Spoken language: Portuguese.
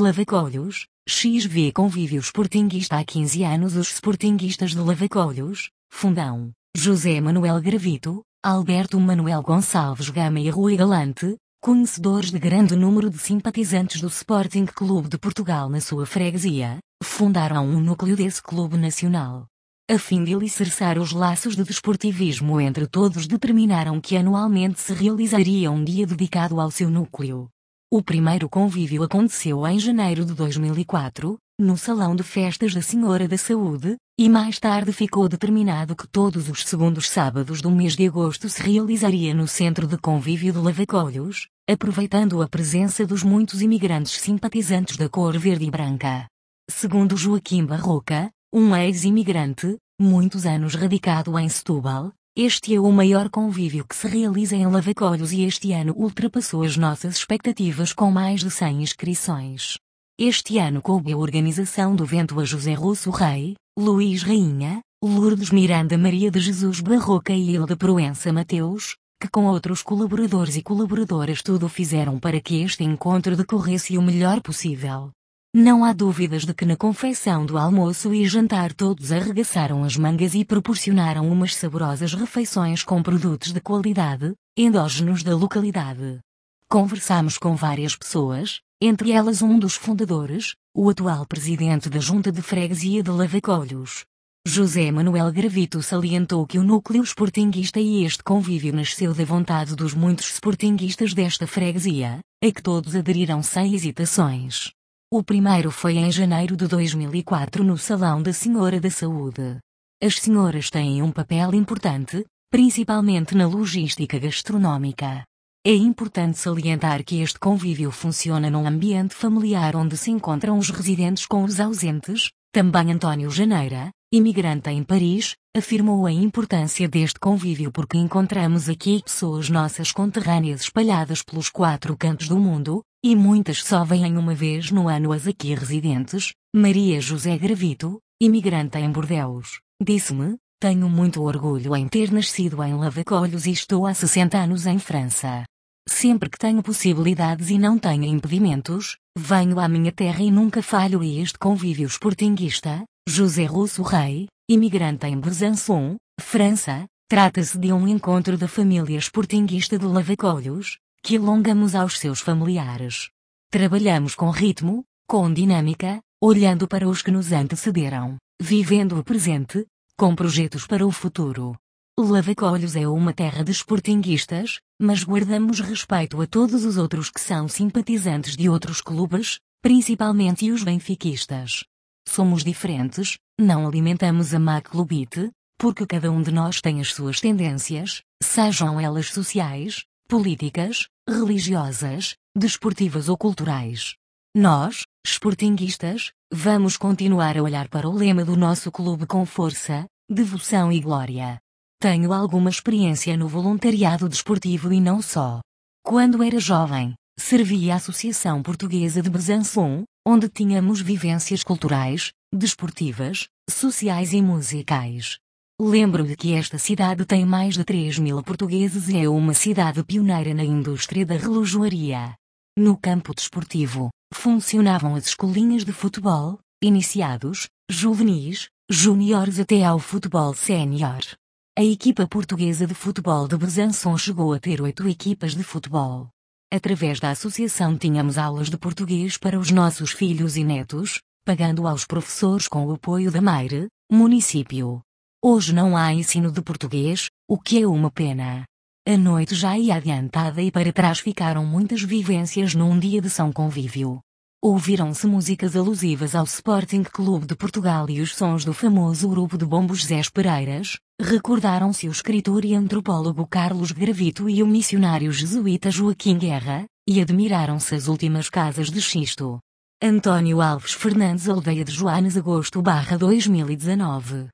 Lavacolhos, XV Convívio Sportinguista há 15 anos Os Sportinguistas de Lavacolhos, Fundão, José Manuel Gravito, Alberto Manuel Gonçalves Gama e Rui Galante, conhecedores de grande número de simpatizantes do Sporting Clube de Portugal na sua freguesia, fundaram um núcleo desse clube nacional. A fim de alicerçar os laços de desportivismo entre todos determinaram que anualmente se realizaria um dia dedicado ao seu núcleo. O primeiro convívio aconteceu em janeiro de 2004, no Salão de Festas da Senhora da Saúde, e mais tarde ficou determinado que todos os segundos sábados do mês de agosto se realizaria no Centro de Convívio de Lavacolhos, aproveitando a presença dos muitos imigrantes simpatizantes da cor verde e branca. Segundo Joaquim Barroca, um ex-imigrante, muitos anos radicado em Setúbal, este é o maior convívio que se realiza em Lavacolhos e este ano ultrapassou as nossas expectativas com mais de 100 inscrições. Este ano coube a organização do evento a José Russo Rei, Luís Rainha, Lourdes Miranda Maria de Jesus Barroca e Hilda Proença Mateus, que com outros colaboradores e colaboradoras tudo fizeram para que este encontro decorresse o melhor possível. Não há dúvidas de que na confecção do almoço e jantar todos arregaçaram as mangas e proporcionaram umas saborosas refeições com produtos de qualidade, endógenos da localidade. Conversamos com várias pessoas, entre elas um dos fundadores, o atual presidente da Junta de Freguesia de Lavacolhos. José Manuel Gravito salientou que o núcleo sportinguista e este convívio nasceu da vontade dos muitos sportinguistas desta freguesia, a que todos aderiram sem hesitações. O primeiro foi em janeiro de 2004 no Salão da Senhora da Saúde. As senhoras têm um papel importante, principalmente na logística gastronómica. É importante salientar que este convívio funciona num ambiente familiar onde se encontram os residentes com os ausentes, também António Janeira, imigrante em Paris, afirmou a importância deste convívio porque encontramos aqui pessoas nossas conterrâneas espalhadas pelos quatro cantos do mundo, e muitas só vêm uma vez no ano as aqui residentes. Maria José Gravito, imigrante em Bordeaux, disse-me: Tenho muito orgulho em ter nascido em Lavacolhos e estou há 60 anos em França. Sempre que tenho possibilidades e não tenho impedimentos, venho à minha terra e nunca falho e este convívio sportinguista, José Russo Rei, imigrante em Besançon, França, trata-se de um encontro da família sportinguista de Lavacolhos, que alongamos aos seus familiares. Trabalhamos com ritmo, com dinâmica, olhando para os que nos antecederam, vivendo o presente, com projetos para o futuro. Lavacolhos é uma terra de sportinguistas, mas guardamos respeito a todos os outros que são simpatizantes de outros clubes, principalmente os benfiquistas. Somos diferentes, não alimentamos a má clubite, porque cada um de nós tem as suas tendências, sejam elas sociais, políticas, religiosas, desportivas ou culturais. Nós, sportinguistas, vamos continuar a olhar para o lema do nosso clube com força, devoção e glória. Tenho alguma experiência no voluntariado desportivo e não só. Quando era jovem, servi à Associação Portuguesa de Besançon, onde tínhamos vivências culturais, desportivas, sociais e musicais. Lembro-me que esta cidade tem mais de 3 mil portugueses e é uma cidade pioneira na indústria da relojoaria. No campo desportivo, funcionavam as escolinhas de futebol, iniciados, juvenis, júniores até ao futebol sénior. A equipa portuguesa de futebol de Besançon chegou a ter oito equipas de futebol. Através da associação tínhamos aulas de português para os nossos filhos e netos, pagando aos professores com o apoio da Maire, município. Hoje não há ensino de português, o que é uma pena. A noite já ia adiantada e para trás ficaram muitas vivências num dia de São Convívio. Ouviram-se músicas alusivas ao Sporting Clube de Portugal e os sons do famoso grupo de bombos Zé Pereiras, recordaram-se o escritor e antropólogo Carlos Gravito e o missionário jesuíta Joaquim Guerra, e admiraram-se as últimas casas de xisto. António Alves Fernandes Aldeia de Joanes Agosto 2019